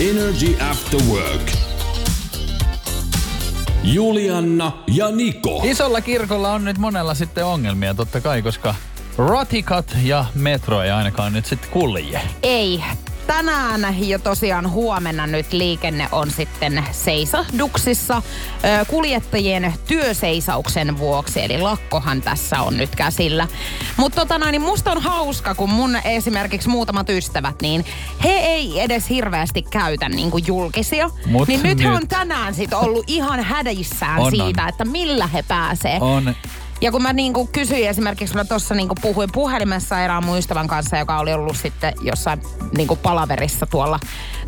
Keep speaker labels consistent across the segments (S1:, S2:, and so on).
S1: Energy After Work. Julianna ja Niko.
S2: Isolla kirkolla on nyt monella sitten ongelmia totta kai, koska Ratikat ja metro ei ainakaan nyt sitten kulje.
S3: Ei. Tänään ja tosiaan huomenna nyt liikenne on sitten seisahduksissa kuljettajien työseisauksen vuoksi. Eli lakkohan tässä on nyt käsillä. Mutta tota noin, niin musta on hauska, kun mun esimerkiksi muutamat ystävät, niin he ei edes hirveästi käytä niin kuin julkisia.
S2: Mut
S3: niin nyt he on
S2: nyt-
S3: tänään sitten ollut ihan hädissään
S2: On, on.
S3: siitä, että millä he pääsee.
S2: On
S3: Ja kun mä niinku kysyin esimerkiksi, mä tuossa niinku puhuin puhelimessa erään mun ystävän kanssa, joka oli ollut sitten jossain niinku palaverissa tuolla,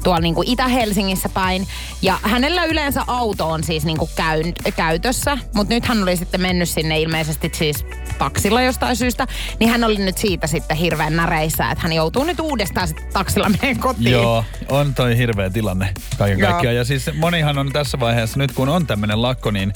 S3: tuolla niinku Itä-Helsingissä päin. Ja hänellä yleensä auto on siis niinku käyn, käytössä, mutta nyt hän oli sitten mennyt sinne ilmeisesti siis taksilla jostain syystä. Niin hän oli nyt siitä sitten hirveän näreissä, että hän joutuu nyt uudestaan sitten taksilla menemään kotiin.
S2: Joo, on toi hirveä tilanne kaiken
S3: Joo.
S2: kaikkiaan. Ja siis monihan on tässä vaiheessa, nyt kun on tämmöinen lakko, niin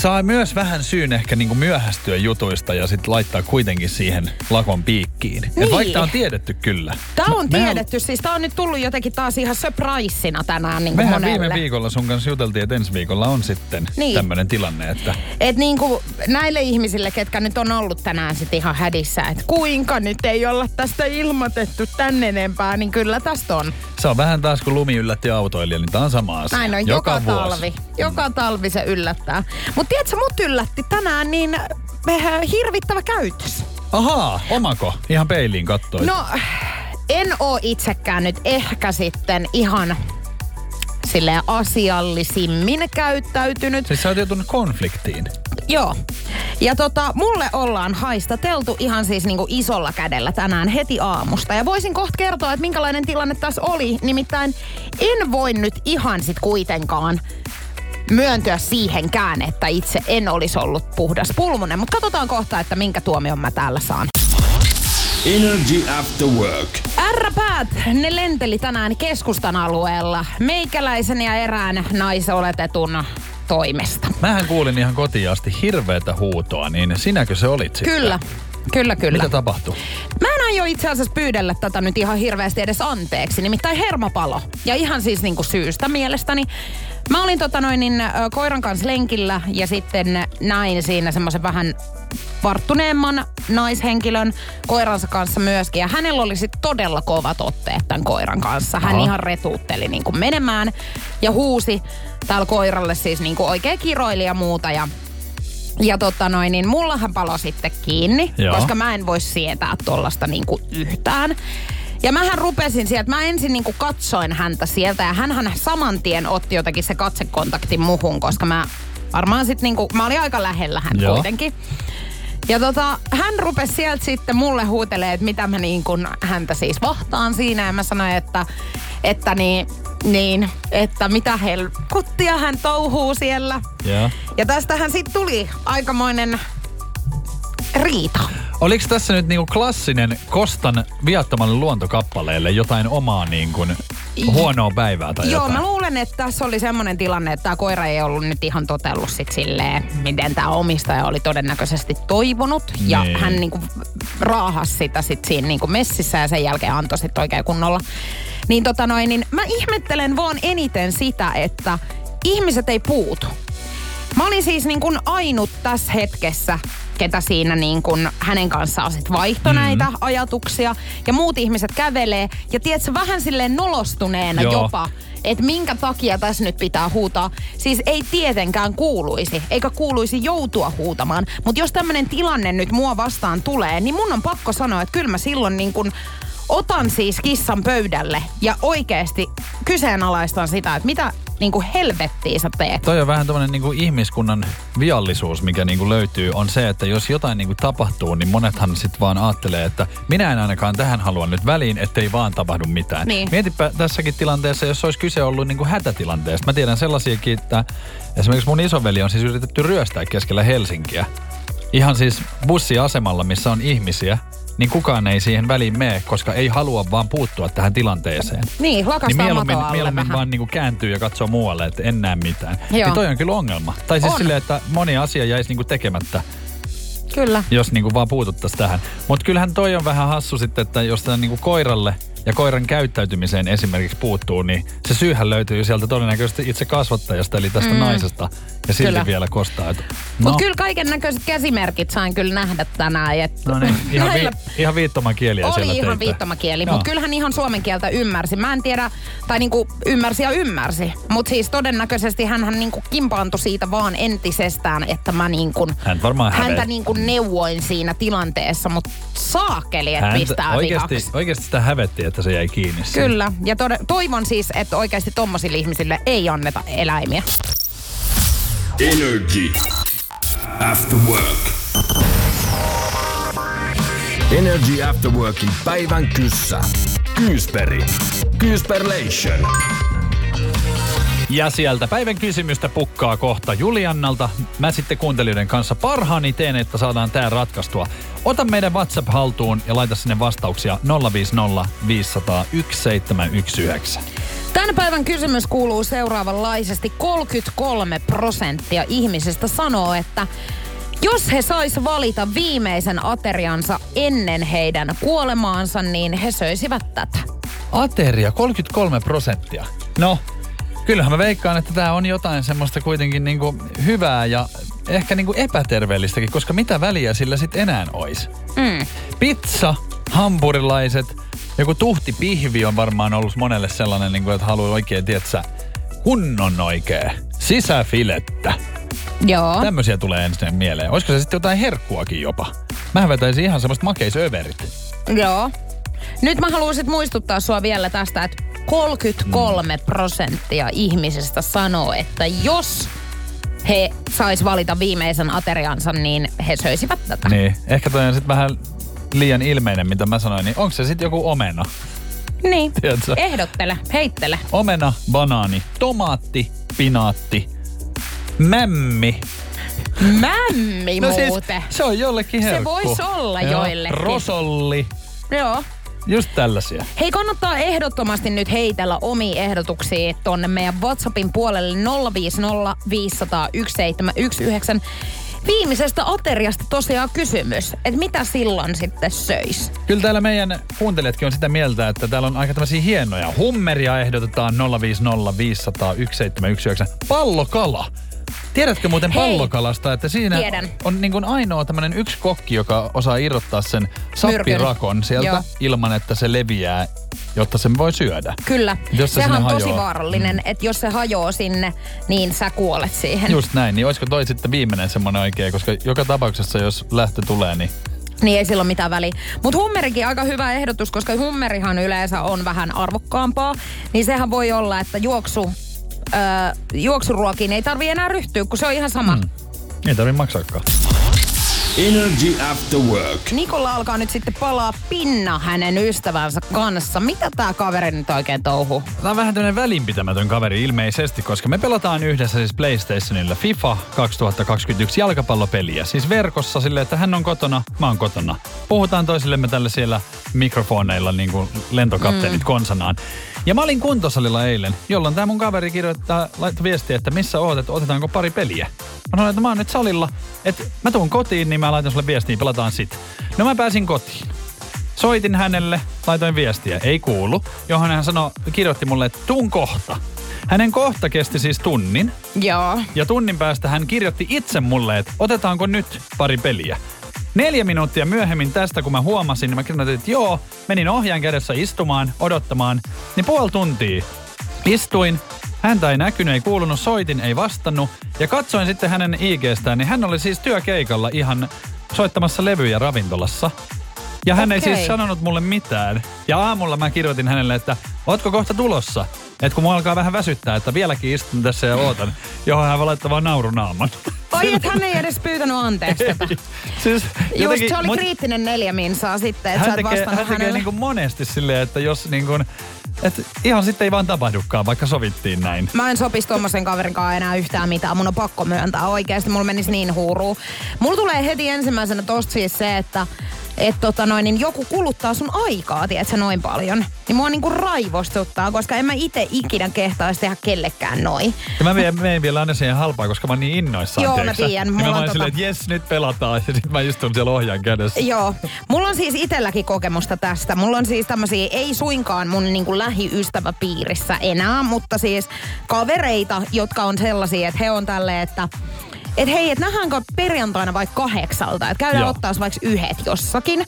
S2: saa myös vähän syyn ehkä niinku myöhästyä jutuista ja sitten laittaa kuitenkin siihen lakon piikkiin. Et
S3: Niin.
S2: vaikka tää on tiedetty kyllä.
S3: Tämä on
S2: Mehän-
S3: tiedetty, siis tämä on nyt tullut jotenkin taas ihan surprisina tänään niin
S2: Mehän
S3: monelle.
S2: viime viikolla sun kanssa juteltiin, että ensi viikolla on sitten
S3: Niin.
S2: tämmöinen tilanne, että
S3: Et niinku näille ihmisille, ketkä nyt on ollut tänään sit ihan hädissä, että kuinka nyt ei olla tästä ilmoitettu tänne enempää, niin kyllä tästä on.
S2: Se on vähän taas kun lumi yllätti autoilija, niin tää on sama asia.
S3: Näin on joka,
S2: vuosi.
S3: talvi. Joka talvi se yllättää. Mutta tiedätkö, mut yllätti tänään niin eh, hirvittävä käytös.
S2: Ahaa, omako? Ihan peiliin kattoit.
S3: No, en oo itsekään nyt ehkä sitten ihan sille asiallisimmin käyttäytynyt.
S2: Siis sä oot joutunut konfliktiin.
S3: Joo. Ja tota, mulle ollaan haistateltu ihan siis niinku isolla kädellä tänään heti aamusta. Ja voisin kohta kertoa, että minkälainen tilanne tässä oli. Nimittäin en voi nyt ihan sit kuitenkaan myöntyä siihenkään, että itse en olisi ollut puhdas pulmunen. Mutta katsotaan kohta, että minkä tuomion mä täällä saan.
S1: Energy After Work.
S3: R-päät, ne lenteli tänään keskustan alueella meikäläisen ja erään naisoletetun toimesta.
S2: Mähän kuulin ihan kotiin asti hirveätä huutoa, niin sinäkö se olit sitten?
S3: Kyllä, kyllä, kyllä.
S2: Mitä tapahtui?
S3: Mä en aio itse asiassa pyydellä tätä nyt ihan hirveästi edes anteeksi, nimittäin hermopalo. Ja ihan siis niinku syystä mielestäni. Mä olin tota noin niin, koiran kanssa lenkillä ja sitten näin siinä semmoisen vähän varttuneemman naishenkilön koiransa kanssa myöskin. Ja hänellä oli sitten todella kovat otteet tämän koiran kanssa. Hän
S2: Aha.
S3: ihan retuutteli niin kuin menemään ja huusi täällä koiralle siis niin kuin oikein kiroili ja muuta. Ja ja tota noin, niin mullahan palo sitten kiinni,
S2: Joo.
S3: koska mä en voi sietää tollasta niinku yhtään. Ja mähän rupesin sieltä, mä ensin niinku katsoin häntä sieltä ja hänhän saman tien otti jotenkin se katsekontaktin muhun, koska mä varmaan sit niinku, mä olin aika lähellä hän
S2: Joo.
S3: kuitenkin. Ja tota, hän rupesi sieltä sitten mulle huutelee, että mitä mä niin kun häntä siis vahtaan siinä. Ja mä sanoin, että, että niin, niin, että mitä helkuttia hän touhuu siellä.
S2: Joo.
S3: Ja tästähän sitten tuli aikamoinen riita.
S2: Oliko tässä nyt niinku klassinen Kostan viattomalle luontokappaleelle jotain omaa niinku huonoa päivää tai
S3: Joo,
S2: jotain?
S3: mä luulen, että tässä oli semmoinen tilanne, että tämä koira ei ollut nyt ihan totellut sit silleen, miten tämä omistaja oli todennäköisesti toivonut. Ja
S2: Niin.
S3: hän niinku raahasi sitä sit siinä niinku messissä ja sen jälkeen antoi sit oikein kunnolla. Niin tota noin, niin mä ihmettelen vaan eniten sitä, että ihmiset ei puutu. Mä olin siis niin kuin ainut tässä hetkessä, ketä siinä niin kuin hänen kanssaan sit vaihto näitä ajatuksia. Ja muut ihmiset kävelee. Ja tiedätkö, vähän silleen nolostuneena
S2: Joo.
S3: jopa, että minkä takia tässä nyt pitää huutaa. Siis ei tietenkään kuuluisi, eikä kuuluisi joutua huutamaan. Mutta jos tämmöinen tilanne nyt mua vastaan tulee, niin mun on pakko sanoa, että kyllä mä silloin niin kuin otan siis kissan pöydälle ja oikeasti kyseenalaistan sitä, että mitä niin kuin helvettiin sä teet?
S2: Toi on vähän tämmöinen niin ihmiskunnan viallisuus, mikä niin kuin löytyy, on se, että jos jotain niin kuin tapahtuu, niin monethan sitten vaan ajattelee, että minä en ainakaan tähän halua nyt väliin, ettei vaan tapahdu mitään.
S3: Niin.
S2: Mietipä tässäkin tilanteessa, jos olisi kyse ollut niin kuin hätätilanteesta. Mä tiedän sellaisiakin, että esimerkiksi mun isoveli on siis yritetty ryöstää keskellä Helsinkiä. Ihan siis bussiasemalla, missä on ihmisiä, niin kukaan ei siihen väliin mene, koska ei halua vaan puuttua tähän tilanteeseen.
S3: Niin, lakastaa
S2: Niin mieluummin,
S3: alle
S2: mieluummin
S3: vähän.
S2: vaan niinku kääntyy ja katsoo muualle, että en näe mitään.
S3: Joo.
S2: Niin toi on kyllä ongelma. Tai siis
S3: On.
S2: silleen, että moni asia jäisi niinku tekemättä,
S3: Kyllä.
S2: jos niinku vaan puututtaisiin tähän. Mutta kyllähän toi on vähän hassu sitten, että jos tämä niinku koiralle ja koiran käyttäytymiseen esimerkiksi puuttuu, niin se syyhän löytyy sieltä todennäköisesti itse kasvattajasta, eli tästä mm. naisesta. Ja silti
S3: Kyllä.
S2: vielä kostaa. että
S3: No. Mutta kyllä kaiken näköiset käsimerkit sain kyllä nähdä tänään. Että
S2: No niin, ihan, vi, ihan viittomakieliä siellä
S3: Oli ihan
S2: teitte.
S3: viittomakieli, mutta kyllähän ihan suomen kieltä ymmärsi. Mä en tiedä, tai niinku ymmärsi ja ymmärsi. Mutta siis todennäköisesti hän niinku kimpaantui siitä vaan entisestään, että mä niinku,
S2: Hän varmaan
S3: häntä niinku neuvoin siinä tilanteessa. Mutta saakeli, että pistää
S2: oikeasti, oikeasti sitä hävetti, että se jäi kiinni. siihen.
S3: Kyllä, ja tod- toivon siis, että oikeasti tommosille ihmisille ei anneta eläimiä.
S1: Energy. After work.
S4: Energy After Workin päivän kyssä. Kyysperi. Kyysperlation.
S2: Ja sieltä päivän kysymystä pukkaa kohta Juliannalta. Mä sitten kuuntelijoiden kanssa parhaani teen, että saadaan tää ratkaistua. Ota meidän WhatsApp haltuun ja laita sinne vastauksia 050 500 1719.
S3: Tämän päivän kysymys kuuluu seuraavanlaisesti. 33 prosenttia ihmisistä sanoo, että jos he sais valita viimeisen ateriansa ennen heidän kuolemaansa, niin he söisivät tätä.
S2: Ateria, 33 prosenttia. No, kyllähän mä veikkaan, että tää on jotain semmoista kuitenkin niinku hyvää ja ehkä niinku epäterveellistäkin, koska mitä väliä sillä sitten enää ois?
S3: Mm.
S2: Pizza, hampurilaiset, joku tuhti pihvi on varmaan ollut monelle sellainen, niin kuin, että haluaa oikein, tietsä, kunnon oikee, sisäfilettä.
S3: Joo.
S2: Tämmöisiä tulee ensin mieleen. Olisiko se sitten jotain herkkuakin jopa? Mä vetäisin ihan semmoista makeisöverit.
S3: Joo. Nyt mä haluaisin muistuttaa sua vielä tästä, että 33 prosenttia ihmisistä sanoo, että jos he sais valita viimeisen ateriansa, niin he söisivät tätä.
S2: Niin, ehkä toi on sitten vähän liian ilmeinen, mitä mä sanoin, niin onko se sitten joku omena?
S3: Niin.
S2: Tiedätkö?
S3: Ehdottele, heittele.
S2: Omena, banaani, tomaatti, pinaatti, mämmi.
S3: Mämmi
S2: No siis,
S3: muuten.
S2: se on jollekin
S3: Se
S2: herkku.
S3: vois olla
S2: Joo,
S3: joillekin.
S2: Rosolli,
S3: Joo.
S2: Just tällaisia.
S3: Hei, kannattaa ehdottomasti nyt heitellä omia ehdotuksia tonne meidän WhatsAppin puolelle 050 500 1719. Viimeisestä ateriasta tosiaan kysymys, että mitä silloin sitten söis?
S2: Kyllä täällä meidän kuuntelijatkin on sitä mieltä, että täällä on aika tämmöisiä hienoja. Hummeria ehdotetaan 050 500 1719. Pallokala. Tiedätkö muuten
S3: Hei.
S2: pallokalasta, että siinä
S3: Tiedän.
S2: on niin kuin ainoa tämmöinen yksi kokki, joka osaa irrottaa sen sappirakon sieltä
S3: Joo.
S2: ilman, että se leviää, jotta sen voi syödä.
S3: Kyllä,
S2: Jos se
S3: sehän on
S2: sinne
S3: tosi
S2: hajoaa.
S3: vaarallinen, mm. että jos se hajoaa sinne, niin sä kuolet siihen.
S2: Just näin, niin olisiko toi sitten viimeinen semmoinen oikein, koska joka tapauksessa jos lähtö tulee, niin
S3: Niin ei sillä ole mitään väliä. Mutta hummerikin aika hyvä ehdotus, koska hummerihan yleensä on vähän arvokkaampaa. Niin sehän voi olla, että juoksu, öö, juoksuruokiin ei tarvi enää ryhtyä, kun se on ihan sama. Mm.
S2: ei tarvi maksaakaan.
S1: Energy After Work.
S3: Nikolla alkaa nyt sitten palaa pinna hänen ystävänsä kanssa. Mitä tää kaveri nyt oikein touhuu?
S2: Tämä on vähän tämmöinen välinpitämätön kaveri ilmeisesti, koska me pelataan yhdessä siis PlayStationilla FIFA 2021 jalkapallopeliä. Siis verkossa silleen, että hän on kotona, mä oon kotona. Puhutaan toisillemme tällä siellä mikrofoneilla niin kuin lentokapteenit mm. konsanaan. Ja mä olin kuntosalilla eilen, jolloin tämä mun kaveri kirjoittaa, laittoi viestiä, että missä oot, että otetaanko pari peliä. Mä sanoin, että mä oon nyt salilla, että mä tuun kotiin, niin mä laitan sulle viestiä, pelataan sit. No mä pääsin kotiin. Soitin hänelle, laitoin viestiä, ei kuulu, johon hän sanoi, kirjoitti mulle, että tuun kohta. Hänen kohta kesti siis tunnin,
S3: Joo.
S2: ja tunnin päästä hän kirjoitti itse mulle, että otetaanko nyt pari peliä. Neljä minuuttia myöhemmin tästä, kun mä huomasin, niin mä kirjoitin, että joo, menin ohjaan kädessä istumaan, odottamaan, niin puoli tuntia. Istuin, häntä ei näkynyt, ei kuulunut, soitin, ei vastannut, ja katsoin sitten hänen IGstään, niin hän oli siis työkeikalla ihan soittamassa levyjä ravintolassa. Ja hän ei
S3: Okei.
S2: siis sanonut mulle mitään. Ja aamulla mä kirjoitin hänelle, että ootko kohta tulossa? Että kun mua alkaa vähän väsyttää, että vieläkin istun tässä ja ootan, johon hän laittaa vaan naurunaaman.
S3: Oi, että hän ei edes pyytänyt anteeksi tätä.
S2: siis
S3: Just se oli
S2: mut
S3: kriittinen neljä minsaa sitten, että sä
S2: hän
S3: et
S2: tekee,
S3: vastannut
S2: hän tekee
S3: hänelle.
S2: niin kuin monesti silleen, että jos niin kuin, että ihan sitten ei vaan tapahdukaan, vaikka sovittiin näin.
S3: Mä en sopisi tommosen kaverin kanssa enää yhtään mitään. Mun on pakko myöntää oikeasti. Mulla menisi niin huuruu. Mulla tulee heti ensimmäisenä tosta siis se, että et tota noin, niin joku kuluttaa sun aikaa, tiedätkö, noin paljon. Niin mua niinku raivostuttaa, koska en mä itse ikinä kehtaisi tehdä kellekään noin.
S2: Ja mä menen, menen vielä aina siihen halpaan, koska mä oon niin innoissaan.
S3: Joo, mä
S2: tiedätkö sä?
S3: tiedän.
S2: Niin
S3: Mulla
S2: mä
S3: on
S2: oon
S3: tota-
S2: silleen, että jes, nyt pelataan. Ja sitten mä istun siellä ohjaan kädessä.
S3: Joo. Mulla on siis itselläkin kokemusta tästä. Mulla on siis tämmöisiä, ei suinkaan mun niinku lähiystäväpiirissä enää, mutta siis kavereita, jotka on sellaisia, että he on tälleen, että et hei, että nähdäänkö perjantaina vaikka kahdeksalta, että käydään
S2: Joo.
S3: ottaa vaikka yhdet jossakin.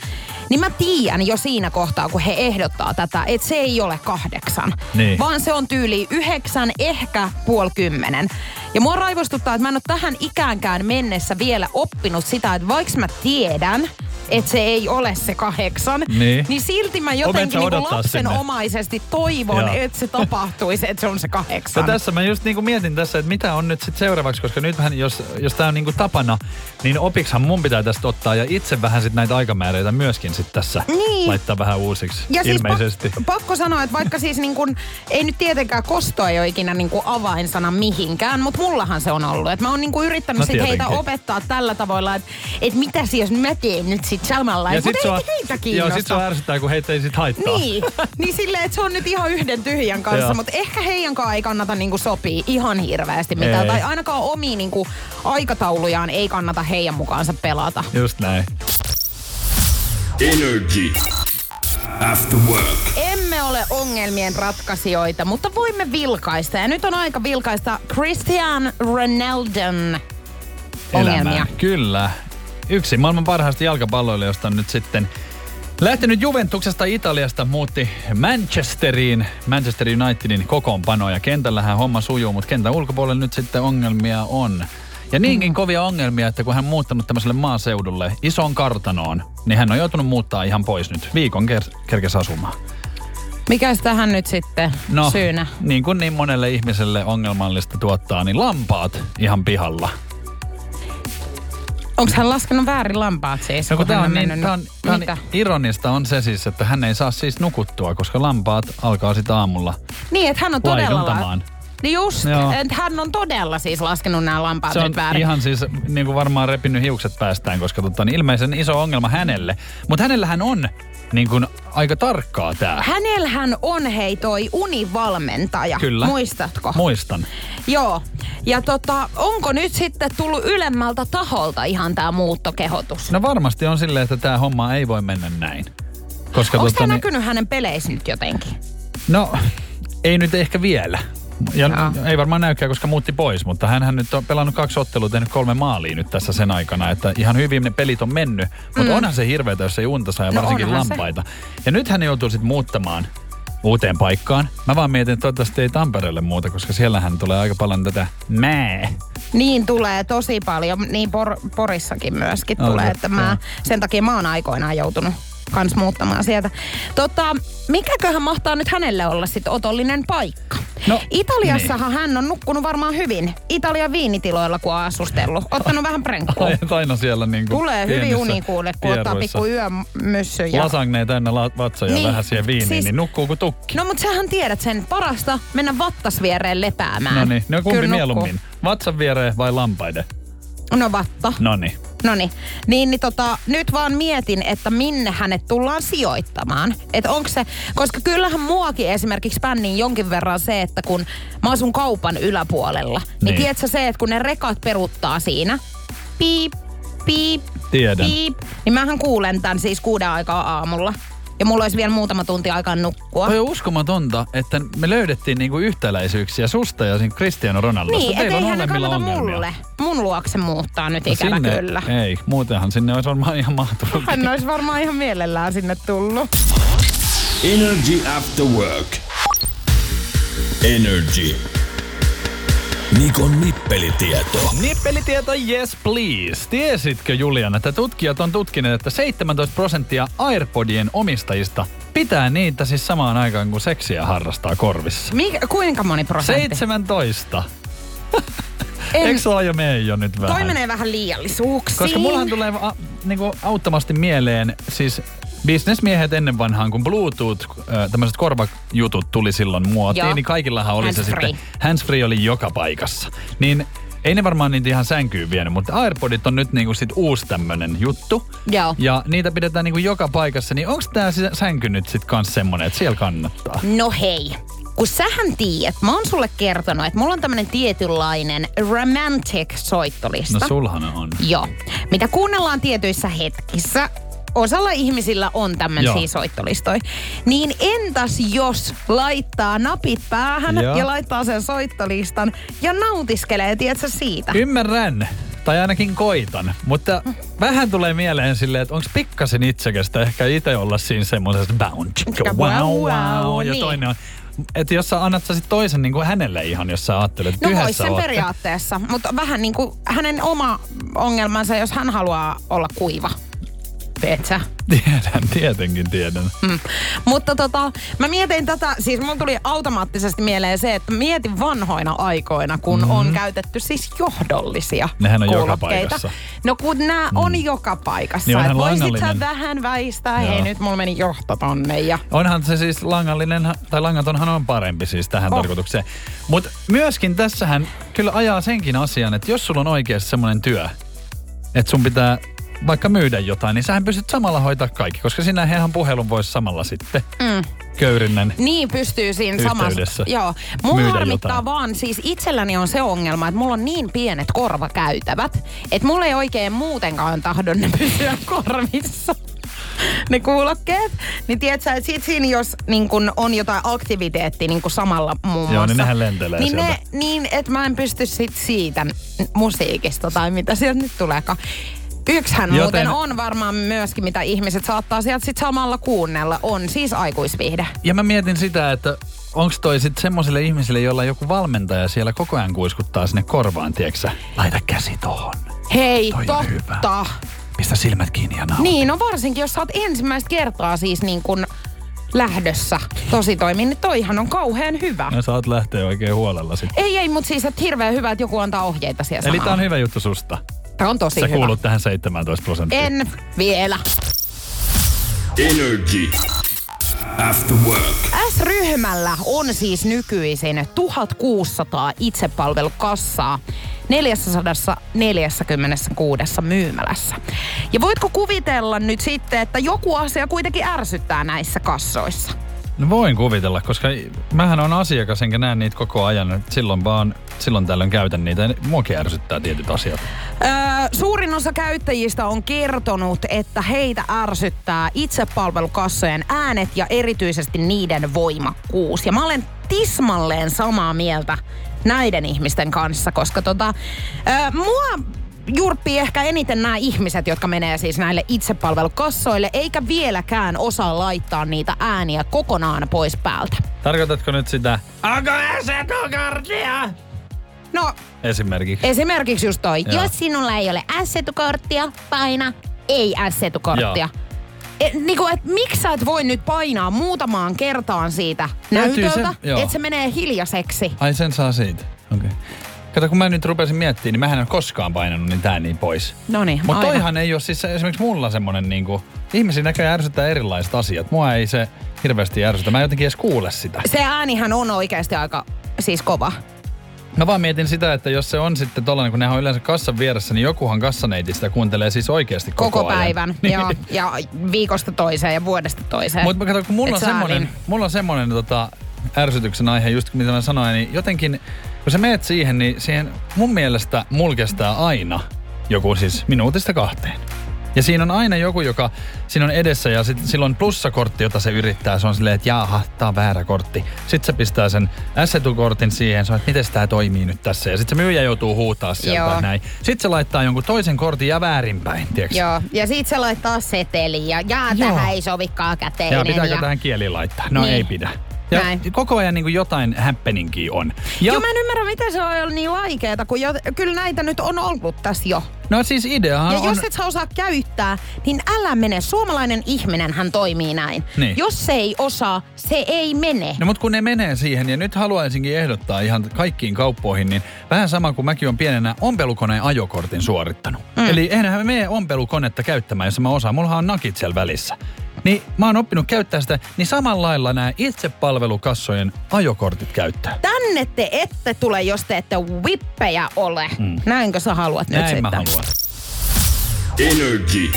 S3: Niin mä tiedän jo siinä kohtaa, kun he ehdottaa tätä, että se ei ole kahdeksan.
S2: Niin.
S3: Vaan se on tyyli yhdeksän, ehkä puoli kymmenen. Ja mua raivostuttaa, että mä en ole tähän ikäänkään mennessä vielä oppinut sitä, että vaikka mä tiedän, että se ei ole se kahdeksan,
S2: Niin.
S3: niin silti mä jotenkin niin lapsenomaisesti toivon,
S2: Joo.
S3: että se tapahtuisi, että se on se
S2: Ja
S3: kahdeksan.
S2: tässä mä just niinku mietin tässä, että mitä on nyt sitten seuraavaksi, koska nyt vähän, jos, jos tää on niinku tapana, niin opiksihan mun pitää tästä ottaa ja itse vähän sit näitä aikamääreitä myöskin sit tässä
S3: Niin.
S2: laittaa vähän uusiksi.
S3: Ja siis
S2: ilmeisesti.
S3: Pak- pakko sanoa, että vaikka siis niin kun, ei nyt tietenkään kosto ei ole ikinä niin kuin avainsana mihinkään, mutta mullahan se on ollut. Et mä oon niin kuin yrittänyt
S2: No
S3: sit heitä opettaa tällä tavalla, että et mitäs jos mä teen nyt sit samalla.
S2: ja
S3: Mutta
S2: sit sua,
S3: ei heitä
S2: joo,
S3: kiinnosta.
S2: sit sua ärsyttää, kun heitä ei sit haittaa.
S3: Niin, niin silleen, että se on nyt ihan yhden tyhjän kanssa,
S2: Joo.
S3: mutta ehkä heidän kanssa ei kannata niinku sopii ihan hirveästi mitään.
S2: Ei.
S3: Tai ainakaan omia niinku aikataulujaan ei kannata heidän mukaansa pelata.
S2: Just näin.
S1: Energy. After work.
S3: Emme ole ongelmien ratkaisijoita, mutta voimme vilkaista. Ja nyt on aika vilkaista Christian Ronaldon ongelmia.
S2: Elämää. Kyllä. Yksi maailman parhaista jalkapalloilijoista on nyt sitten lähtenyt Juventuksesta Italiasta, muutti Manchesteriin, Manchester Unitedin kokoonpano ja kentällähän homma sujuu, mutta kentän ulkopuolella nyt sitten ongelmia on. Ja niinkin kovia ongelmia, että kun hän on muuttanut tämmöiselle maaseudulle isoon kartanoon, niin hän on joutunut muuttaa ihan pois nyt. Viikon ker- kerkes asumaan.
S3: Mikäs tähän nyt sitten
S2: No,
S3: syynä?
S2: niin kuin niin monelle ihmiselle ongelmallista tuottaa, niin lampaat ihan pihalla.
S3: Onko hän laskenut väärin lampaat siis?
S2: No kun
S3: hän
S2: on, niin,
S3: mennyt
S2: on, on
S3: Mitä?
S2: ironista on se siis, että hän ei saa siis nukuttua, koska lampaat alkaa sitä aamulla.
S3: Niin, että hän on todella... Niin just,
S2: Joo.
S3: että hän on todella siis laskenut nämä lampaat
S2: Se on
S3: väärin.
S2: ihan siis niin kuin varmaan repinyt hiukset päästään, koska tota, niin ilmeisen iso ongelma hänelle. Mutta hänellähän on niin kuin aika tarkkaa tää.
S3: Hänellähän on hei toi univalmentaja.
S2: Kyllä.
S3: Muistatko?
S2: Muistan.
S3: Joo. Ja tota, onko nyt sitten tullut ylemmältä taholta ihan tää muuttokehotus?
S2: No varmasti on silleen, että tämä homma ei voi mennä näin. Koska
S3: Onko
S2: tota,
S3: tämä
S2: niin,
S3: näkynyt hänen peleissä nyt jotenkin?
S2: No, ei nyt ehkä vielä. Ja
S3: Joo.
S2: ei varmaan näykään, koska muutti pois, mutta hän nyt on pelannut kaksi ottelua, tehnyt kolme maalia nyt tässä sen aikana, että ihan hyvin ne pelit on mennyt. Mutta
S3: Mm.
S2: onhan se hirveetä, jos ei unta saa ja
S3: No
S2: varsinkin
S3: onhan se.
S2: lampaita. Ja nyt hän joutuu sitten muuttamaan uuteen paikkaan. Mä vaan mietin, että toivottavasti ei Tampereelle muuta, koska siellähän tulee aika paljon tätä mää.
S3: Niin tulee tosi paljon. Niin Por- Porissakin myöskin
S2: On
S3: tulee, että mä, sen takia mä oon aikoinaan joutunut kans muuttamaan sieltä. Tota, mikäköhän mahtaa nyt hänelle olla sitten otollinen paikka?
S2: No,
S3: Italiassahan hän on nukkunut varmaan hyvin. Italian viinitiloilla, kun on asustellut. Ottanut vähän prenkkua.
S2: Ai, aina siellä niinku
S3: Tulee hyvin uni kuule, kun ottaa pikku yömyssy. Ja...
S2: Lasagne täynnä la- vatsoja
S3: Niin,
S2: vähän siihen viiniin,
S3: siis-
S2: niin nukkuu kuin tukki.
S3: No mut sähän tiedät sen parasta mennä vattas viereen lepäämään.
S2: No niin, no kumpi
S3: Kyllä nukkuu.
S2: mieluummin? Vatsan viereen vai lampaiden?
S3: No vatta.
S2: No niin.
S3: No niin, niin tota, nyt vaan mietin, että minne hänet tullaan sijoittamaan. Että onko se, koska kyllähän muakin esimerkiksi pänniin jonkin verran se, että kun mä asun kaupan yläpuolella, niin,
S2: Niin.
S3: niin. tiedätkö se, että kun ne rekat peruttaa siinä, piip, piip,
S2: Tiedän.
S3: piip, niin mähän kuulen tämän siis kuuden aikaa aamulla. Ja mulla olisi vielä muutama tunti aikaa nukkua.
S2: Toi on uskomatonta, että me löydettiin niinku yhtäläisyyksiä susta ja siinä Cristiano Ronaldosta.
S3: Niin,
S2: Teillä on
S3: ettei hän
S2: molemmilla
S3: kannata
S2: ongelmia.
S3: mulle, mun luokse muuttaa nyt
S2: No
S3: ikävä
S2: sinne,
S3: kyllä.
S2: Ei, muutenhan sinne olisi varmaan ihan mahtunut.
S3: Hän olisi varmaan ihan mielellään sinne tullut.
S1: Energy After Work. Energy.
S4: Nikon nippelitieto.
S2: Nippelitieto yes please. Tiesitkö Julian, että tutkijat on tutkineet, että 17 prosenttia AirPodien omistajista pitää niitä siis samaan aikaan kuin seksiä harrastaa korvissa.
S3: Mikä, kuinka moni prosentti?
S2: 17.
S3: En-
S2: Eikö sulla jo mene jo nyt vähän?
S3: Toi menee vähän liiallisuuksiin.
S2: Koska mullahan tulee a, niinku auttomasti mieleen, siis bisnesmiehet ennen vanhaan, kun Bluetooth, tämmöiset korvajutut tuli silloin muotiin,
S3: Joo.
S2: niin kaikillahan oli se
S3: Handsfree.
S2: sitten, handsfree oli joka paikassa. Niin ei ne varmaan niitä ihan sänkyyn vienyt, mutta AirPodit on nyt niinku sit uusi tämmönen juttu.
S3: Joo.
S2: Ja niitä pidetään niinku joka paikassa, niin onko tää sisä- sänky nyt sit kans semmonen, että siellä kannattaa?
S3: No hei, kun sähän tiedät, mä oon sulle kertonut, että mulla on tämmönen tietynlainen romantic soittolista.
S2: No sulhan on.
S3: Joo. Mitä kuunnellaan tietyissä hetkissä. Osalla ihmisillä on tämmöisiä soittolistoja. Niin entäs jos laittaa napit päähän
S2: Joo.
S3: ja laittaa sen soittolistan ja nautiskelee, tiedätkö siitä?
S2: Ymmärrän. Tai ainakin koitan. Mutta vähän tulee mieleen silleen, että onko pikkasen itsekästä ehkä itse olla siinä semmoisessa bound, chicka, wow, wow, ja
S3: niin.
S2: toinen on, että jos sä annat sä sit toisen niin kuin hänelle ihan, jos sä ajattelet, että
S3: No vois sen
S2: ootte.
S3: periaatteessa, mutta vähän niin kuin hänen oma ongelmansa, jos hän haluaa olla kuiva. Tiedätkö?
S2: Tiedän, tietenkin tiedän.
S3: Mm. Mutta tota, mä mietin tätä, siis mulla tuli automaattisesti mieleen se, että mietin vanhoina aikoina, kun mm. on käytetty siis johdollisia.
S2: Nehän on joka paikassa.
S3: No kun nämä mm. on joka paikassa.
S2: Niin onhan
S3: voisit sä
S2: langallinen.
S3: vähän väistää,
S2: Joo.
S3: hei nyt mulla meni johto tonne ja...
S2: Onhan se siis langallinen, tai langatonhan on parempi siis tähän
S3: oh.
S2: tarkoitukseen. Mutta myöskin tässähän kyllä ajaa senkin asian, että jos sulla on oikeasti semmoinen työ, että sun pitää vaikka myydä jotain, niin sähän pystyt samalla hoitaa kaikki, koska sinä ihan puhelun voisi samalla sitten mm. köyrinnän.
S3: Niin pystyy siinä samassa. Joo. Mulla harmittaa
S2: jotain.
S3: vaan, siis itselläni on se ongelma, että mulla on niin pienet korvakäytävät, että mulla ei oikein muutenkaan tahdon ne pysyä korvissa. Ne kuulokkeet. Niin tiedätkö, että sit siinä jos niin kun on jotain aktiviteettia niin kun samalla muun muassa.
S2: Joo, niin nehän lentelee
S3: niin
S2: sieltä.
S3: Ne, niin, että mä en pysty sit siitä musiikista tai mitä sieltä nyt tuleekaan. Yksihän
S2: Joten-
S3: muuten on varmaan myöskin, mitä ihmiset saattaa sieltä sit samalla kuunnella, on siis aikuisviihde.
S2: Ja mä mietin sitä, että onko toi sitten semmoisille ihmisille, joilla joku valmentaja siellä koko ajan kuiskuttaa sinne korvaan, tieksä? Laita käsi tohon.
S3: Hei,
S2: Toi
S3: totta.
S2: Pistä silmät kiinni ja nauti.
S3: Niin, no varsinkin jos sä oot ensimmäistä kertaa siis niin kuin lähdössä tosi toimin, niin toihan on kauhean hyvä.
S2: No saat lähteä oikein huolella sitten.
S3: Ei, ei, mutta siis että hirveän hyvä, että joku antaa ohjeita siellä
S2: Eli tää on hyvä juttu susta.
S3: On tosi
S2: Sä
S3: hyvä.
S2: kuulut tähän 17 prosenttiin.
S3: En vielä.
S1: Energy. After work.
S3: S-ryhmällä on siis nykyisin 1600 itsepalvelukassaa 446 myymälässä. Ja voitko kuvitella nyt sitten, että joku asia kuitenkin ärsyttää näissä kassoissa?
S2: No voin kuvitella, koska mähän on asiakas enkä näe niitä koko ajan. Silloin vaan, silloin tällöin käytän niitä. Muakin ärsyttää tietyt asiat.
S3: Öö, suurin osa käyttäjistä on kertonut, että heitä ärsyttää itsepalvelukassojen äänet ja erityisesti niiden voimakkuus. Ja mä olen tismalleen samaa mieltä näiden ihmisten kanssa, koska tota, öö, mua jurppii ehkä eniten nämä ihmiset, jotka menee siis näille itsepalvelukassoille, eikä vieläkään osaa laittaa niitä ääniä kokonaan pois päältä.
S2: Tarkoitatko nyt sitä, onko asetokarttia?
S3: No,
S2: Esimerkiksi.
S3: Esimerkiksi just toi.
S2: Joo.
S3: Jos sinulla ei ole S-etukorttia, paina ei S-etukorttia. E, niinku, et miksi sä et voi nyt painaa muutamaan kertaan siitä
S2: Täytyy
S3: näytöltä,
S2: joo.
S3: että se menee hiljaiseksi?
S2: Ai sen saa siitä. Okei. Okay. Kato, kun mä nyt rupesin miettimään, niin mähän en ole koskaan painanut niin tää niin pois.
S3: No niin,
S2: Mutta toihan ei ole siis esimerkiksi mulla semmonen niinku, ihmisiä näköjään ärsyttää erilaiset asiat. Mua ei se hirveästi ärsytä. Mä en jotenkin edes kuule sitä.
S3: Se äänihän on oikeasti aika siis kova.
S2: Mä vaan mietin sitä, että jos se on sitten tollanen, kun nehän on yleensä kassan vieressä, niin jokuhan kassaneiti sitä kuuntelee siis oikeasti koko,
S3: Koko,
S2: ajan.
S3: päivän.
S2: Niin.
S3: Joo, ja viikosta toiseen ja vuodesta toiseen.
S2: Mutta kato, kun mulla
S3: Et
S2: on semmonen,
S3: niin-
S2: mulla on semmonen tota, ärsytyksen aihe, just mitä mä sanoin, niin jotenkin, kun sä meet siihen, niin siihen mun mielestä mulla kestää aina joku siis minuutista kahteen. Ja siinä on aina joku, joka siinä on edessä ja sit, silloin plussakortti, jota se yrittää. Se on silleen, että jaaha, tää on väärä kortti. Sitten se pistää sen S-etukortin siihen, se on, että miten tämä toimii nyt tässä. Ja sitten se myyjä joutuu huutaa sieltä
S3: Joo.
S2: näin. Sitten se laittaa jonkun toisen kortin ja väärinpäin, tiedätkö?
S3: Joo, ja sit se laittaa seteli ja jaa,
S2: Joo.
S3: tähän ei sovikaan käteinen.
S2: Ja pitääkö
S3: ja...
S2: tähän kieli laittaa? No
S3: Niin.
S2: ei pidä. Ja
S3: Näin.
S2: koko ajan niin kuin jotain happeningia on. Ja,
S3: Joo, mä en ymmärrä, miten se on ollut niin vaikeeta, kun jo, kyllä näitä nyt on ollut tässä jo.
S2: no siis ideahan
S3: Ja
S2: on...
S3: jos et sä osaa käyttää, niin älä mene. Suomalainen ihminen hän toimii näin.
S2: Niin.
S3: Jos se ei osaa, se ei mene.
S2: No mutta kun ne menee siihen, ja nyt haluaisinkin ehdottaa ihan kaikkiin kauppoihin, niin vähän sama kuin mäkin on pienenä ompelukoneen ajokortin suorittanut. Mm. Eli eihän me mene ompelukonetta käyttämään, jos mä osaan. Mullahan on nakit siellä välissä. Niin mä oon oppinut käyttää sitä, niin samalla lailla nämä itsepalvelukassojen ajokortit käyttää.
S3: Tänne te ette tule, jos te ette whippejä ole. Mm. Näinkö sä haluat nyt
S2: Näin
S3: sitten?
S2: mä haluan.
S1: Energy.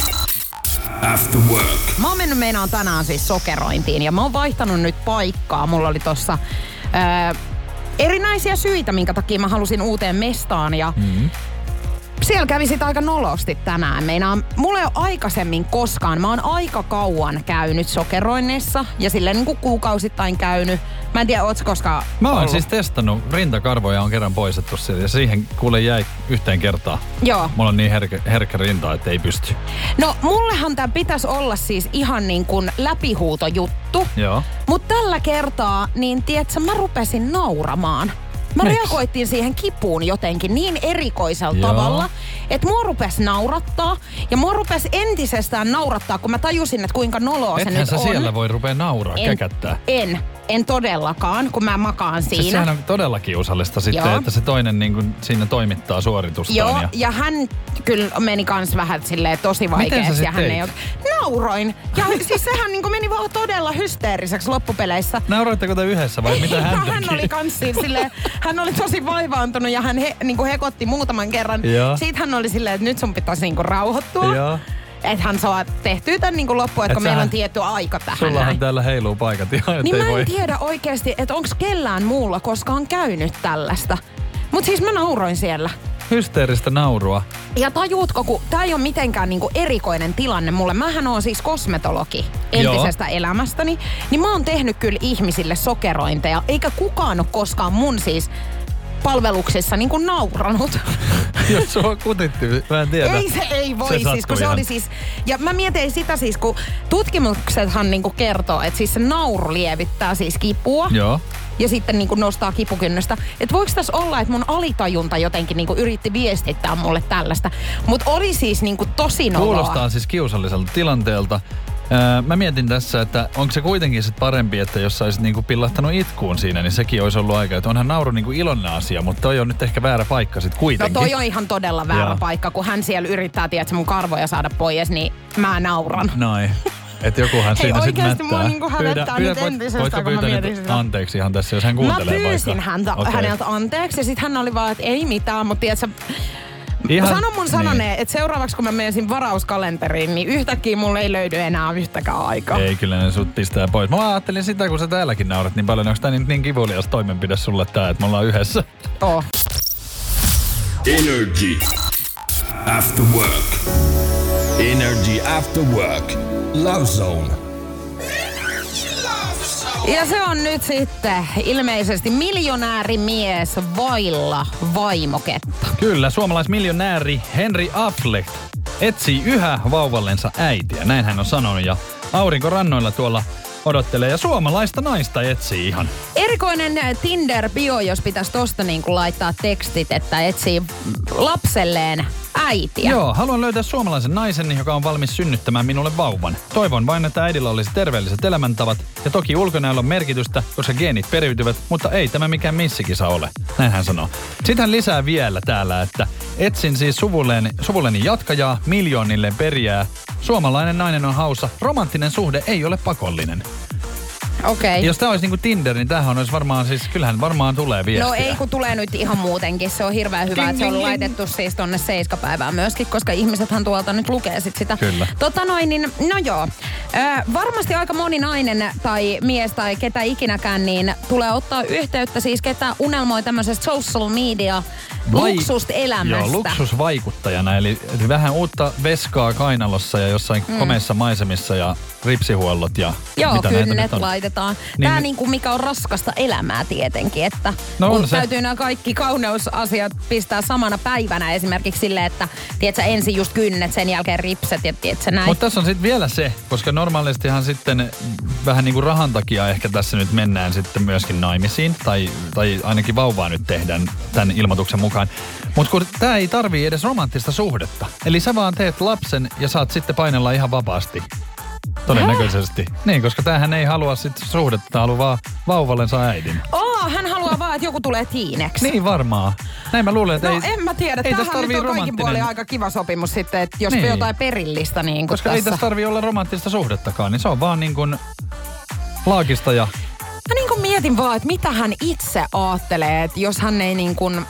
S1: After work.
S3: Mä oon mennyt meinaan tänään siis sokerointiin ja mä oon vaihtanut nyt paikkaa. Mulla oli tossa ää, erinäisiä syitä, minkä takia mä halusin uuteen mestaan ja mm. Siellä kävi sit aika nolosti tänään. Meinaan, mulla ei ole aikaisemmin koskaan, mä oon aika kauan käynyt sokeroinnissa ja silleen niin kuin kuukausittain käynyt. Mä en tiedä, ootko koskaan
S2: Mä oon
S3: ollut?
S2: siis testannut, rintakarvoja on kerran poistettu sieltä ja siihen kuule jäi yhteen kertaan.
S3: Joo.
S2: Mulla on niin herkkä, herkkä rinta, että ei pysty.
S3: No mullehan tämä pitäisi olla siis ihan niin kuin läpihuutojuttu.
S2: Joo.
S3: Mutta tällä kertaa, niin tiedätkö, mä rupesin nauramaan. Mä
S2: Miks?
S3: reagoittiin siihen kipuun jotenkin niin erikoisella
S2: Joo.
S3: tavalla, että mua rupesi naurattaa. Ja mua rupesi entisestään naurattaa, kun mä tajusin, että kuinka noloa se
S2: Ethän
S3: nyt
S2: sä
S3: on.
S2: siellä voi rupea nauraa,
S3: en,
S2: käkättää.
S3: en, en todellakaan, kun mä makaan
S2: Siis
S3: siinä.
S2: sehän on todella kiusallista sitten,
S3: Joo.
S2: että se toinen niin kuin siinä toimittaa suoritustaan.
S3: Joo,
S2: ja...
S3: ja hän kyllä meni kans vähän silleen tosi vaikeaksi. ja hän
S2: teit?
S3: ei ole... Nauroin. Ja siis sehän niin meni vaan todella hysteeriseksi loppupeleissä.
S2: Nauroitteko te yhdessä vai mitä hän
S3: hän
S2: teki?
S3: oli kans siinä silleen, hän oli tosi vaivaantunut ja hän he, niinku hekotti muutaman kerran.
S2: Joo.
S3: Sitten hän oli silleen, että nyt sun pitäisi niinku rauhoittua.
S2: Joo.
S3: Että hän saa tehtyä tämän niinku loppuun, että
S2: Et
S3: kun meillä on tietty aika tähän
S2: Sullahan
S3: näin.
S2: täällä heiluu paikat ihan,
S3: Niin mä en
S2: voi...
S3: tiedä oikeasti, että onko kellään muulla koskaan käynyt tällaista. Mutta siis mä nauroin siellä.
S2: Hysteeristä naurua.
S3: Ja tajuutko, kun tämä ei ole mitenkään niinku erikoinen tilanne mulle. Mähän on siis kosmetologi entisestä elämästäni. Niin mä oon tehnyt kyllä ihmisille sokerointeja. Eikä kukaan ole koskaan mun siis palveluksessa niinku nauranut.
S2: Jos sua kutitti, mä en tiedä.
S3: Ei se ei voi
S2: Se
S3: siis, kun
S2: sattui
S3: se
S2: ihan.
S3: oli siis... Ja mä mietin sitä siis, kun tutkimuksethan niinku kertoo, että siis se nauru lievittää siis kipua.
S2: Joo.
S3: Ja sitten niinku nostaa kipukynnystä. Että voiko tässä olla, että mun alitajunta jotenkin niinku yritti viestittää mulle tällaista. Mutta oli siis niinku tosi noloa.
S2: Kuulostaa siis kiusalliselta tilanteelta. Öö, mä mietin tässä, että onko se kuitenkin sit parempi, että jos sä olisit niinku pillahtanut itkuun siinä, niin sekin olisi ollut aika. Että onhan nauru niinku iloinen asia, mutta toi on nyt ehkä väärä paikka sit
S3: No
S2: kuitenkin.
S3: toi on ihan todella väärä
S2: Joo.
S3: paikka, kun hän siellä yrittää, tiedätkö, mun karvoja saada pois, niin mä nauran.
S2: Noin. Että jokuhan
S3: Hei,
S2: siinä sitten
S3: oikeesti mua
S2: mättää.
S3: niinku hävettää nyt
S2: voit-
S3: entisestään,
S2: voitko
S3: kun mä mietin sitä.
S2: anteeksi ihan tässä, jos hän
S3: Mä
S2: kuuntelee
S3: pyysin
S2: vaikka.
S3: häntä,
S2: Okei.
S3: häneltä anteeksi ja sitten hän oli vaan, että ei mitään, mutta tiedätkö,
S2: Ihan-
S3: Sano mun sanoneen,
S2: Niin.
S3: että seuraavaksi kun mä menisin varauskalenteriin, niin yhtäkkiä mulle ei löydy enää yhtäkään aikaa.
S2: Ei, kyllä ne sut pistää pois. Mä ajattelin sitä, kun sä täälläkin naurat niin paljon. Onko tää niin, niin kivulias toimenpide sulle tää, että me ollaan yhdessä?
S3: Oh.
S1: Energy. After work.
S4: Energy After Work. Love Zone.
S3: Ja se on nyt sitten ilmeisesti miljonäärimies vailla vaimoketta.
S2: Kyllä, suomalaismiljonääri Henry Affleck etsii yhä vauvallensa äitiä. Näin hän on sanonut ja aurinkorannoilla tuolla odottelee ja suomalaista naista etsii ihan.
S3: Erikoinen Tinder-bio, jos pitäisi tosta niin kuin laittaa tekstit, että etsii lapselleen äitiä.
S2: Joo, haluan löytää suomalaisen naisen, joka on valmis synnyttämään minulle vauvan. Toivon vain, että äidillä olisi terveelliset elämäntavat ja toki ulkonäöllä on merkitystä, koska geenit periytyvät, mutta ei tämä mikään missikisa ole. Näin hän sanoo. Sitten hän lisää vielä täällä, että etsin siis suvulleni, suvulleni jatkajaa, miljoonille perijää. Suomalainen nainen on haussa, romanttinen suhde ei ole pakollinen.
S3: Okei. Okay.
S2: Jos tämä olisi niinku Tinder, niin tämähän olisi varmaan siis, kyllähän varmaan tulee viestiä.
S3: No ei, kun tulee nyt ihan muutenkin. Se on hirveän hyvä, että se on laitettu siis tonne seiskapäivään myöskin, koska ihmisethän tuolta nyt lukee sit sitä.
S2: Kyllä.
S3: Tota noin, niin no joo. Ö, varmasti aika moni nainen tai mies tai ketä ikinäkään, niin tulee ottaa yhteyttä siis ketä unelmoi tämmöisestä social media
S2: Vai-
S3: luksusta elämästä.
S2: Joo, luksusvaikuttajana, eli, eli vähän uutta veskaa kainalossa ja jossain mm. komeissa maisemissa ja ripsihuollot ja
S3: Joo,
S2: mitä
S3: kynnet laitetaan.
S2: Niin-
S3: Tämä niinku, mikä on raskasta elämää tietenkin, että
S2: No on
S3: kun
S2: se.
S3: täytyy nämä kaikki kauneusasiat pistää samana päivänä esimerkiksi silleen, että tiedätkö, ensin just kynnet, sen jälkeen ripset ja tiedätkö, näin.
S2: Mutta tässä on sitten vielä se, koska normaalistihan sitten vähän niin kuin rahan takia ehkä tässä nyt mennään sitten myöskin naimisiin, tai, tai ainakin vauvaa nyt tehdään tämän ilmoituksen mukaan. Mutta kun tämä ei tarvii edes romanttista suhdetta. Eli sä vaan teet lapsen ja saat sitten painella ihan vapaasti. Todennäköisesti. Niin, koska tämähän ei halua sitten suhdetta, tää haluaa vaan vauvallensa äidin.
S3: Oo, hän haluaa vaan, että joku tulee tiineksi.
S2: Niin varmaan. Näin mä luulen, että
S3: No
S2: ei,
S3: en mä tiedä.
S2: ei
S3: nyt
S2: tarvii
S3: on kaikin
S2: romanttinen...
S3: puolin aika kiva sopimus sitten, että jos
S2: Niin.
S3: jotain perillistä niin kuin
S2: Koska
S3: tässä.
S2: ei tässä tarvii olla romanttista suhdettakaan, niin se on vaan niin kuin laakista ja
S3: Mä niin kuin mietin vaan, että mitä hän itse ajattelee, että jos hän ei niin kuin...
S2: Hän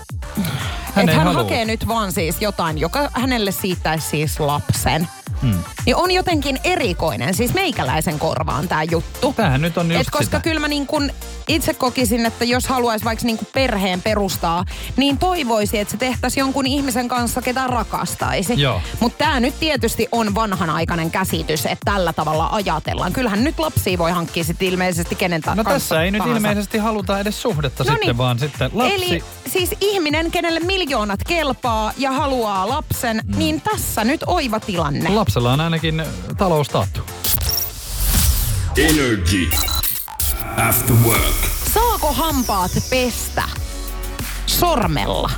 S3: että hän
S2: halua.
S3: hakee nyt vaan siis jotain, joka hänelle siittäisi siis lapsen. Hmm. Niin on jotenkin erikoinen, siis meikäläisen korvaan tämä juttu.
S2: tämähän nyt on just
S3: Et koska
S2: sitä.
S3: kyllä mä niin kun itse kokisin, että jos haluaisi vaikka niin perheen perustaa, niin toivoisi, että se tehtäisiin jonkun ihmisen kanssa, ketä rakastaisi. Mutta tämä nyt tietysti on vanhanaikainen käsitys, että tällä tavalla ajatellaan. Kyllähän nyt lapsia voi hankkia sitten ilmeisesti kenen ta-
S2: No
S3: kanssa
S2: tässä ei nyt
S3: tahansa.
S2: ilmeisesti haluta edes suhdetta
S3: No
S2: sitten,
S3: niin.
S2: vaan sitten lapsi...
S3: Eli siis ihminen, kenelle miljoonat kelpaa ja haluaa lapsen, mm. niin tässä nyt oiva tilanne.
S2: Lapsella on ainakin talous taattu.
S4: Energy. After work.
S3: Saako hampaat pestä sormella?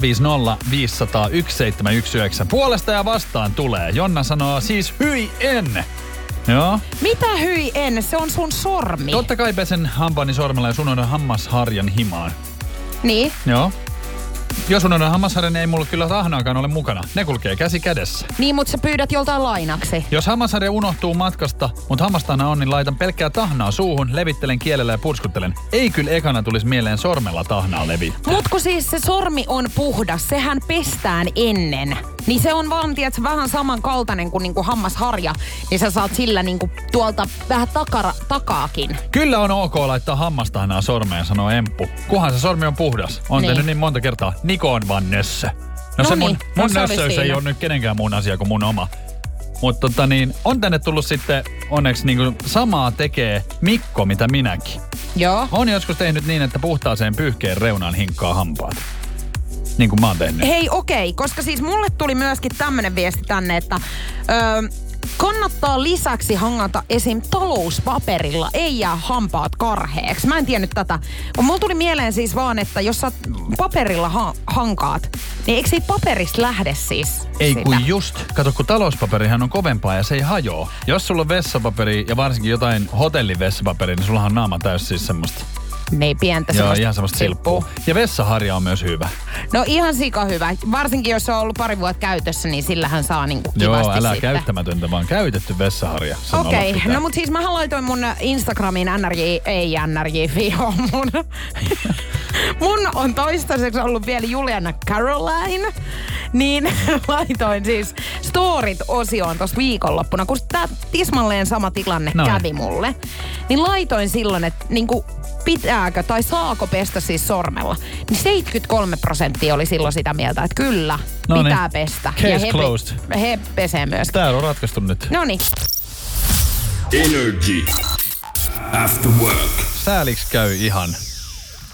S2: 050 500 1719. Puolesta ja vastaan tulee. Jonna sanoo siis hyi en. Joo.
S3: Mitä hyi en? Se on sun sormi.
S2: Totta kai pesen hampaani sormella ja sun on hammasharjan himaan.
S3: Niin.
S2: Joo. Jos on hammasharjan, niin ei mulla kyllä rahnaakaan ole mukana. Ne kulkee käsi kädessä.
S3: Niin, mutta sä pyydät joltain lainaksi.
S2: Jos hammasharja unohtuu matkasta, mutta hammastana on, niin laitan pelkkää tahnaa suuhun, levittelen kielellä ja purskuttelen. Ei kyllä ekana tulisi mieleen sormella tahnaa levittää.
S3: Mut kun siis se sormi on puhdas, sehän pestään ennen. Niin se on vaan, tiedätkö, vähän samankaltainen kuin niinku hammasharja. Niin sä saat sillä niinku tuolta vähän takara, takaakin.
S2: Kyllä on ok laittaa hammastahnaa sormeen, sanoo Emppu. Kuhan se sormi on puhdas. On
S3: Niin.
S2: tehnyt niin monta kertaa. Niko on vaan nössö. No,
S3: No
S2: se mun,
S3: niin,
S2: mun
S3: no se oli
S2: nössöys ei ole nyt kenenkään muun asia kuin mun oma. Mutta tota niin, on tänne tullut sitten onneksi niinku samaa tekee Mikko, mitä minäkin.
S3: Joo.
S2: On joskus tehnyt niin, että puhtaaseen pyyhkeen reunaan hinkkaa hampaat. Niin kuin mä oon tehnyt.
S3: Hei, okei, koska siis mulle tuli myöskin tämmönen viesti tänne, että öö, kannattaa lisäksi hangata esim. talouspaperilla, ei jää hampaat karheeksi. Mä en tiennyt tätä. Kun mulla tuli mieleen siis vaan, että jos sä paperilla ha- hankaat, niin eikö siitä paperista lähde siis
S2: Ei
S3: sitä?
S2: kun just. Kato, kun talouspaperihan on kovempaa ja se ei hajoa. Jos sulla on vessapaperi ja varsinkin jotain hotellin vessapaperia, niin sulla on naama täys siis semmoista.
S3: Niin pientä
S2: Joo, ihan semmoista silppua. Ja vessaharja on myös hyvä.
S3: No ihan sika hyvä. Varsinkin jos on ollut pari vuotta käytössä, niin sillähän saa niinku
S2: Joo, älä
S3: sitten.
S2: käyttämättä, vaan käytetty vessaharja.
S3: Okei,
S2: pitää.
S3: no mutta siis mä laitoin mun Instagramiin NRJ, ei NRJ, Fio, mun, mun on toistaiseksi ollut vielä Juliana Caroline, niin laitoin siis storit-osioon tossa viikonloppuna, kun tää tismalleen sama tilanne
S2: Noin.
S3: kävi mulle, niin laitoin silloin, että niinku pitääkö tai saako pestä siis sormella, niin 73 prosenttia oli silloin sitä mieltä, että kyllä,
S2: No
S3: pitää pestä.
S2: Case
S3: ja he,
S2: closed.
S3: he pesee myös.
S2: Tää on ratkaistu nyt.
S3: No niin.
S4: Energy. After work.
S2: Sääliksi käy ihan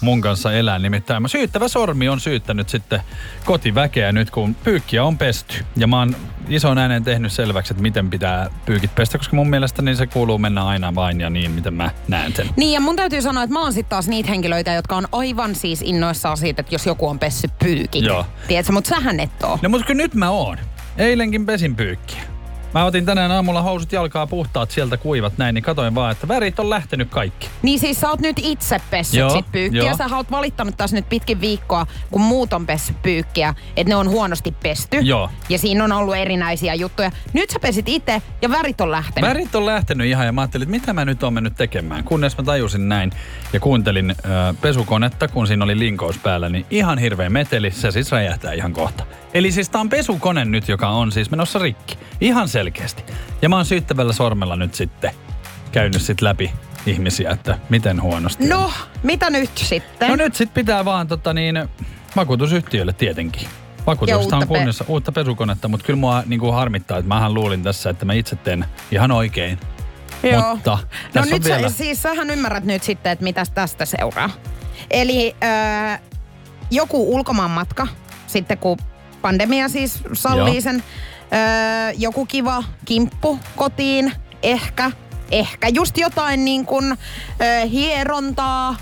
S2: mun kanssa elää. Nimittäin mä syyttävä sormi on syyttänyt sitten kotiväkeä nyt, kun pyykkiä on pesty. Ja mä oon ison äänen tehnyt selväksi, että miten pitää pyykit pestä, koska mun mielestä niin se kuuluu mennä aina vain ja niin, miten mä näen sen.
S3: Niin ja mun täytyy sanoa, että mä oon sitten taas niitä henkilöitä, jotka on aivan siis innoissaan siitä, että jos joku on pessy pyykin.
S2: Joo.
S3: Tiedätkö, mutta sähän et oo.
S2: No mutta kyllä nyt mä oon. Eilenkin pesin pyykkiä. Mä otin tänään aamulla housut jalkaa puhtaat sieltä kuivat näin, niin katoin vaan, että värit on lähtenyt kaikki.
S3: Niin siis sä oot nyt itse pessyt
S2: Joo,
S3: sit pyykkiä.
S2: joo.
S3: Sä oot valittanut taas nyt pitkin viikkoa, kun muut on pessy pyykkiä, että ne on huonosti pesty.
S2: Joo.
S3: Ja siinä on ollut erinäisiä juttuja. Nyt sä pesit itse ja värit on lähtenyt.
S2: Värit on lähtenyt ihan ja mä ajattelin, että mitä mä nyt oon mennyt tekemään. Kunnes mä tajusin näin ja kuuntelin ö, pesukonetta, kun siinä oli linkous päällä, niin ihan hirveä meteli, se siis räjähtää ihan kohta. Eli siis tää on pesukone nyt, joka on siis menossa rikki. Ihan selkeästi. Ja mä oon syyttävällä sormella nyt sitten käynyt sit läpi ihmisiä, että miten huonosti on.
S3: No, mitä nyt sitten?
S2: No nyt sit pitää vaan tota niin, vakuutusyhtiölle tietenkin. Vakuutuksesta
S3: Ja
S2: on
S3: uutta pe-
S2: uutta pesukonetta, mutta kyllä mua niin kuin harmittaa, että mähän luulin tässä, että mä itse teen ihan oikein.
S3: Joo.
S2: Mutta
S3: no nyt
S2: on vielä...
S3: sä, siis sähän ymmärrät nyt sitten, että mitä tästä seuraa. Eli äh, joku ulkomaanmatka, sitten kun pandemia siis sallii
S2: Joo.
S3: sen, äh, joku kiva kimppu kotiin, ehkä, ehkä just jotain niin kuin äh, hierontaa,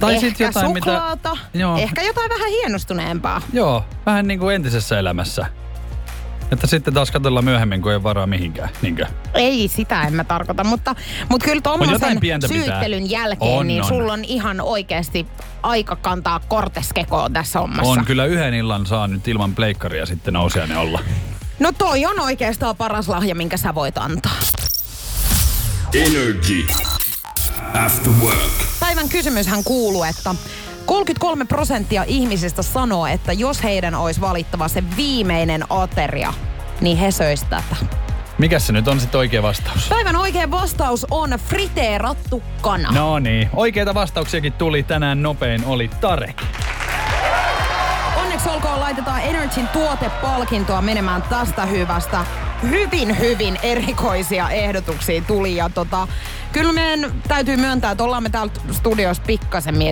S2: Tai
S3: ehkä
S2: sit jotain, mitä-
S3: suklaata,
S2: Joo.
S3: ehkä jotain vähän hienostuneempaa.
S2: Joo, vähän niin kuin entisessä elämässä. Että sitten taas katsellaan myöhemmin, kun ei ole varaa mihinkään. Niinkö?
S3: Ei, sitä en mä tarkoita, mutta, mutta kyllä tuommoisen
S2: pientä pitää.
S3: syyttelyn jälkeen,
S2: On,
S3: niin
S2: on.
S3: sulla on ihan oikeasti aika kantaa korteskekoon tässä hommassa.
S2: On kyllä yhden illan saa nyt ilman pleikkaria sitten nousiainen olla.
S3: No toi on oikeastaan paras lahja, minkä sä voit antaa.
S4: Energy. After work.
S3: Päivän kysymyshän kuuluu, että 33 prosenttia ihmisistä sanoo, että jos heidän olisi valittava se viimeinen ateria, niin he söis tätä.
S2: Mikäs se nyt on sitten oikea vastaus?
S3: Päivän oikea vastaus on friteerattu kana.
S2: No niin, oikeita vastauksiakin tuli tänään nopein, oli Tarek.
S3: Onneksi olkoon laitetaan Energyn tuotepalkintoa menemään tästä hyvästä. Hyvin, hyvin erikoisia ehdotuksia tuli ja tota, kyllä meidän täytyy myöntää, että ollaan me täällä studiossa pikkasen miet-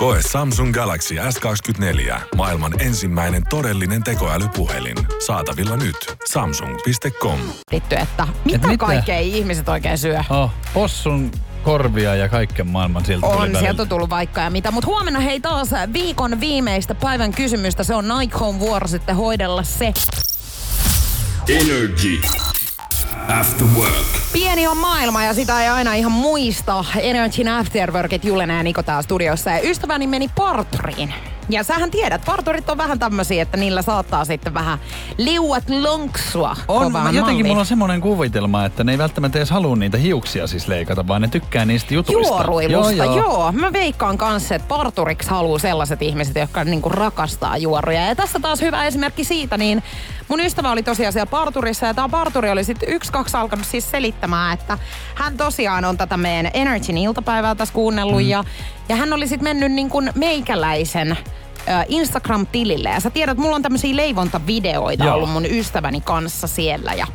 S5: Koe Samsung Galaxy S24. Maailman ensimmäinen todellinen tekoälypuhelin. Saatavilla nyt. Samsung.com.
S3: että mitä,
S2: Et mitä?
S3: kaikkea ihmiset oikein syö.
S2: Oh, possun korvia ja kaiken maailman sieltä tuli
S3: On, sieltä on tullut vaikka ja mitä. Mutta huomenna hei taas viikon viimeistä päivän kysymystä. Se on Nike Home vuoro sitten hoidella se.
S4: Energy. After work.
S3: Pieni on maailma ja sitä ei aina ihan muista. Energyn Afterworkit Julena ja Niko täällä studiossa. Ja ystäväni meni parturiin. Ja sähän tiedät, parturit on vähän tämmöisiä, että niillä saattaa sitten vähän liuat lonksua.
S2: On,
S3: kovaan
S2: jotenkin
S3: malliin.
S2: mulla on semmoinen kuvitelma, että ne ei välttämättä edes halua niitä hiuksia siis leikata, vaan ne tykkää niistä jutuista.
S3: Juoruilusta, joo,
S2: joo.
S3: joo. Mä veikkaan kanssa, että parturiksi haluaa sellaiset ihmiset, jotka niinku rakastaa juoruja. Ja tässä taas hyvä esimerkki siitä, niin mun ystävä oli tosiaan siellä parturissa ja tämä parturi oli sitten yksi, kaksi alkanut siis selittämään, että hän tosiaan on tätä meidän Energyn iltapäivää tässä kuunnellut mm. ja, ja hän oli sitten mennyt niin kuin meikäläisen Instagram-tilille. Ja sä tiedät, mulla on tämmöisiä leivontavideoita
S2: Joo.
S3: ollut mun ystäväni kanssa siellä ja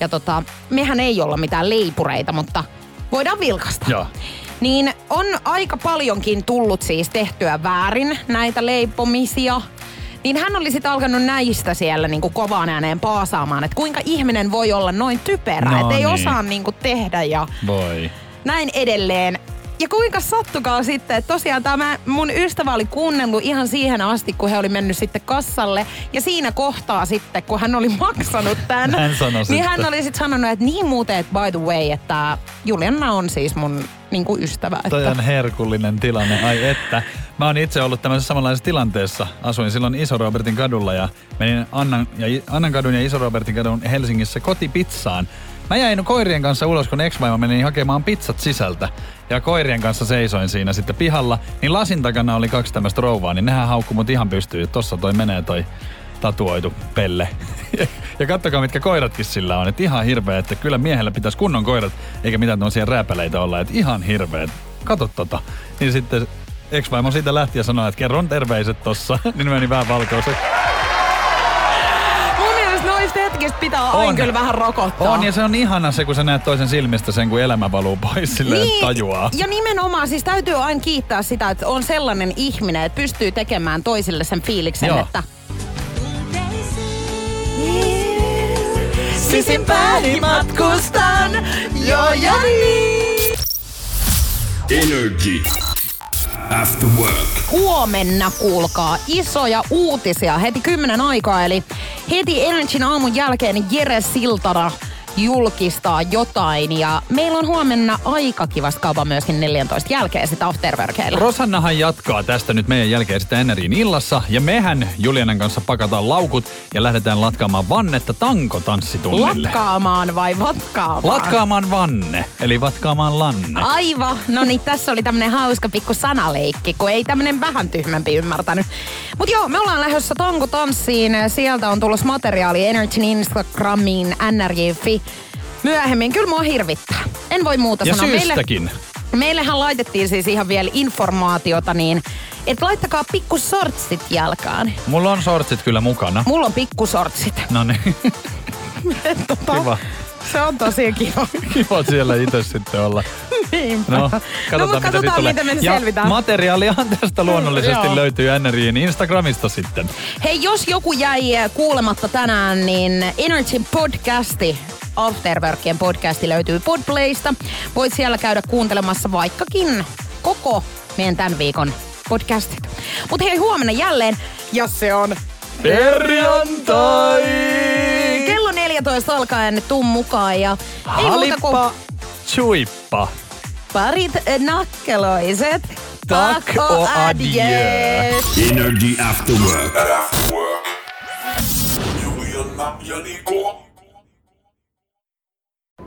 S3: ja tota, mehän ei olla mitään leipureita, mutta voidaan vilkasta.
S2: Joo.
S3: Niin on aika paljonkin tullut siis tehtyä väärin näitä leipomisia. Niin hän oli sitten alkanut näistä siellä niinku kovaan ääneen paasaamaan, että kuinka ihminen voi olla noin typerä,
S2: No
S3: että ei
S2: niin.
S3: osaa niinku tehdä ja
S2: Voi.
S3: näin edelleen. Ja kuinka sattukaa sitten, että tosiaan tämä mun ystävä oli kuunnellut ihan siihen asti, kun he oli mennyt sitten kassalle. Ja siinä kohtaa sitten, kun hän oli maksanut tämän,
S2: Hän
S3: niin
S2: sitten.
S3: hän oli sitten sanonut, että niin muuten, että by the way, että Juliana on siis mun niin kuin ystävä.
S2: Toi
S3: Että,
S2: on herkullinen tilanne, ai että. Mä oon itse ollut tämmöisessä samanlaisessa tilanteessa. Asuin silloin Iso-Robertin kadulla ja menin Annan, ja Annan kadun ja Iso-Robertin kadun Helsingissä kotipizzaan. Mä jäin koirien kanssa ulos, kun ex meni hakemaan pizzat sisältä. Ja koirien kanssa seisoin siinä sitten pihalla. Niin lasin takana oli kaksi tämmöistä rouvaa, niin nehän haukkui mut ihan pystyyn. Tossa toi menee toi tatuoitu pelle. ja kattokaa, mitkä koiratkin sillä on. Että ihan hirveä, että kyllä miehellä pitäisi kunnon koirat, eikä mitään tämmöisiä rääpäleitä olla. Että ihan hirveä. Kato tota. Niin sitten ex-vaimo siitä lähti ja sanoi, että kerron terveiset tossa. niin meni vähän valkoisen.
S3: Hetkistä pitää aina
S2: On.
S3: kyllä vähän rokottaa.
S2: On, ja se on ihana se, kun sä näet toisen silmistä sen, kun elämä valuu pois silleen, niin. tajuaa.
S3: Ja nimenomaan siis täytyy aina kiittää sitä, että on sellainen ihminen, että pystyy tekemään toisille sen fiiliksen,
S2: Joo.
S3: että Sisimpääni matkustan, joo ja niin.
S4: Energy. After work.
S3: Huomenna kuulkaa isoja uutisia heti kymmenen aikaa, eli heti Energyn aamun jälkeen Jere Siltara julkistaa jotain. Ja meillä on huomenna aika kivasta kaupan myöskin 14 jälkeen sitä afterworkeilla.
S2: Rosannahan jatkaa tästä nyt meidän jälkeen sitä Eneriin illassa. Ja mehän Julianan kanssa pakataan laukut ja lähdetään latkaamaan vannetta tankotanssitunnille.
S3: Latkaamaan vai vatkaamaan?
S2: Latkaamaan vanne, eli vatkaamaan lanne.
S3: Aivan. No niin, tässä oli tämmönen hauska pikku sanaleikki, kun ei tämmönen vähän tyhmempi ymmärtänyt. Mut joo, me ollaan lähdössä tankotanssiin. Sieltä on tulossa materiaali Energyn Instagramiin, nrj.fi. Myöhemmin, kyllä mua hirvittää. En voi muuta
S2: Ja
S3: sanoa.
S2: syystäkin.
S3: Meille, meillehän laitettiin siis ihan vielä informaatiota niin, että laittakaa pikku sortsit jalkaan.
S2: Mulla on sortsit kyllä mukana.
S3: Mulla on pikku sortsit.
S2: No niin,
S3: Tota,
S2: kiva.
S3: Se on tosi kiva.
S2: Kiva siellä itse sitten olla.
S3: Niinpä.
S2: No, katsotaan,
S3: no,
S2: mitä
S3: katsotaan
S2: tulee.
S3: miten me
S2: ja
S3: selvitään.
S2: materiaaliahan tästä luonnollisesti
S3: Joo.
S2: löytyy NRIin Instagramista sitten.
S3: Hei, jos joku jäi kuulematta tänään, niin Energyn podcasti, Afterworkien podcasti löytyy Podplaysta. Voit siellä käydä kuuntelemassa vaikkakin koko meidän tämän viikon podcastit. Mutta hei, huomenna jälleen, ja se on
S2: Perjantai!
S3: kello 14 alkaen tuu mukaan ja ei muuta kuin
S2: Halippa, chuippa.
S3: parit eh, nakkeloiset.
S2: Tack och adjö.
S4: Energy After Work.
S1: Juliana ja Niko.